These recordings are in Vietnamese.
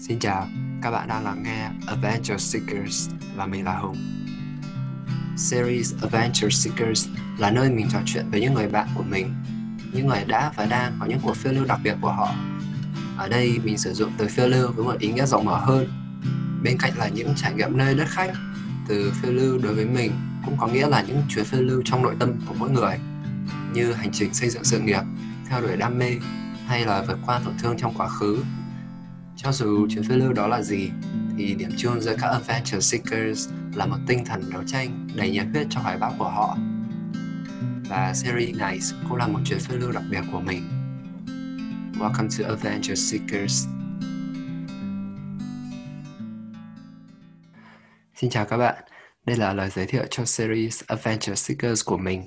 Xin chào, các bạn đang lắng nghe Adventure Seekers và mình là Hùng. Series Adventure Seekers là nơi mình trò chuyện với những người bạn của mình, những người đã và đang có những cuộc phiêu lưu đặc biệt của họ. Ở đây mình sử dụng từ phiêu lưu với một ý nghĩa rộng mở hơn. Bên cạnh là những trải nghiệm nơi đất khách, từ phiêu lưu đối với mình cũng có nghĩa là những chuyến phiêu lưu trong nội tâm của mỗi người, như hành trình xây dựng sự nghiệp, theo đuổi đam mê hay là vượt qua tổn thương trong quá khứ cho dù chuyến phiêu lưu đó là gì, thì điểm chung giữa các Adventure Seekers là một tinh thần đấu tranh đầy nhiệt huyết cho hoài bão của họ. Và series này cũng là một chuyến phiêu lưu đặc biệt của mình. Welcome to Adventure Seekers. Xin chào các bạn, đây là lời giới thiệu cho series Adventure Seekers của mình.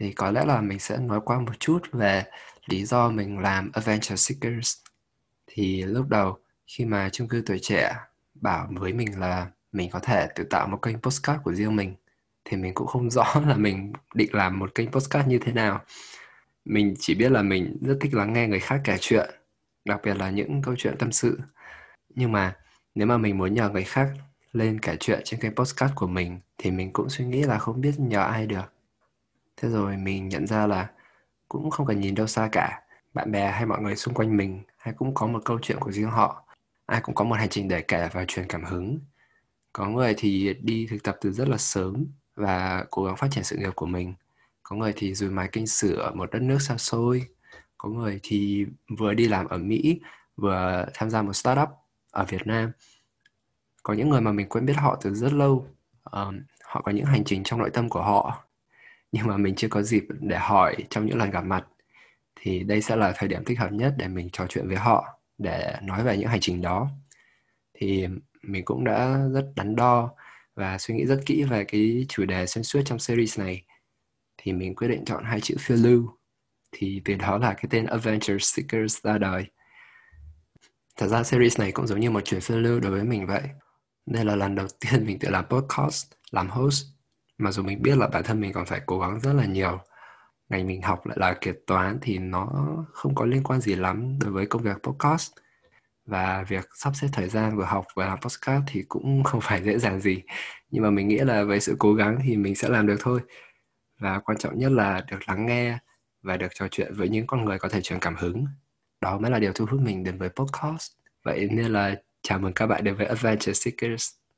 Thì có lẽ là mình sẽ nói qua một chút về lý do mình làm Adventure Seekers thì lúc đầu, khi mà chung cư tuổi trẻ, bảo với mình là mình có thể tự tạo một kênh postcard của riêng mình, thì mình cũng không rõ là mình định làm một kênh postcard như thế nào. Mình chỉ biết là mình rất thích lắng nghe người khác kể chuyện, đặc biệt là những câu chuyện tâm sự. Nhưng mà nếu mà mình muốn nhờ người khác lên kể chuyện trên kênh postcard của mình, thì mình cũng suy nghĩ là không biết nhờ ai được. Thế rồi mình nhận ra là cũng không cần nhìn đâu xa cả, bạn bè hay mọi người xung quanh mình ai cũng có một câu chuyện của riêng họ. Ai cũng có một hành trình để kể và truyền cảm hứng. Có người thì đi thực tập từ rất là sớm và cố gắng phát triển sự nghiệp của mình. Có người thì dùi mái kinh sử ở một đất nước xa xôi. Có người thì vừa đi làm ở mỹ vừa tham gia một startup ở việt nam. Có những người mà mình quen biết họ từ rất lâu. Um, họ có những hành trình trong nội tâm của họ. Nhưng mà mình chưa có dịp để hỏi trong những lần gặp mặt thì đây sẽ là thời điểm thích hợp nhất để mình trò chuyện với họ, để nói về những hành trình đó. Thì mình cũng đã rất đắn đo và suy nghĩ rất kỹ về cái chủ đề xuyên suốt trong series này. Thì mình quyết định chọn hai chữ phiêu lưu. Thì từ đó là cái tên Adventure Seekers ra đời. Thật ra series này cũng giống như một chuyến phiêu lưu đối với mình vậy. Đây là lần đầu tiên mình tự làm podcast, làm host. Mặc dù mình biết là bản thân mình còn phải cố gắng rất là nhiều ngành mình học lại là kế toán thì nó không có liên quan gì lắm đối với công việc podcast. Và việc sắp xếp thời gian vừa học vừa làm podcast thì cũng không phải dễ dàng gì. Nhưng mà mình nghĩ là với sự cố gắng thì mình sẽ làm được thôi. Và quan trọng nhất là được lắng nghe và được trò chuyện với những con người có thể truyền cảm hứng. Đó mới là điều thu hút mình đến với podcast. Vậy nên là chào mừng các bạn đến với Adventure Seekers.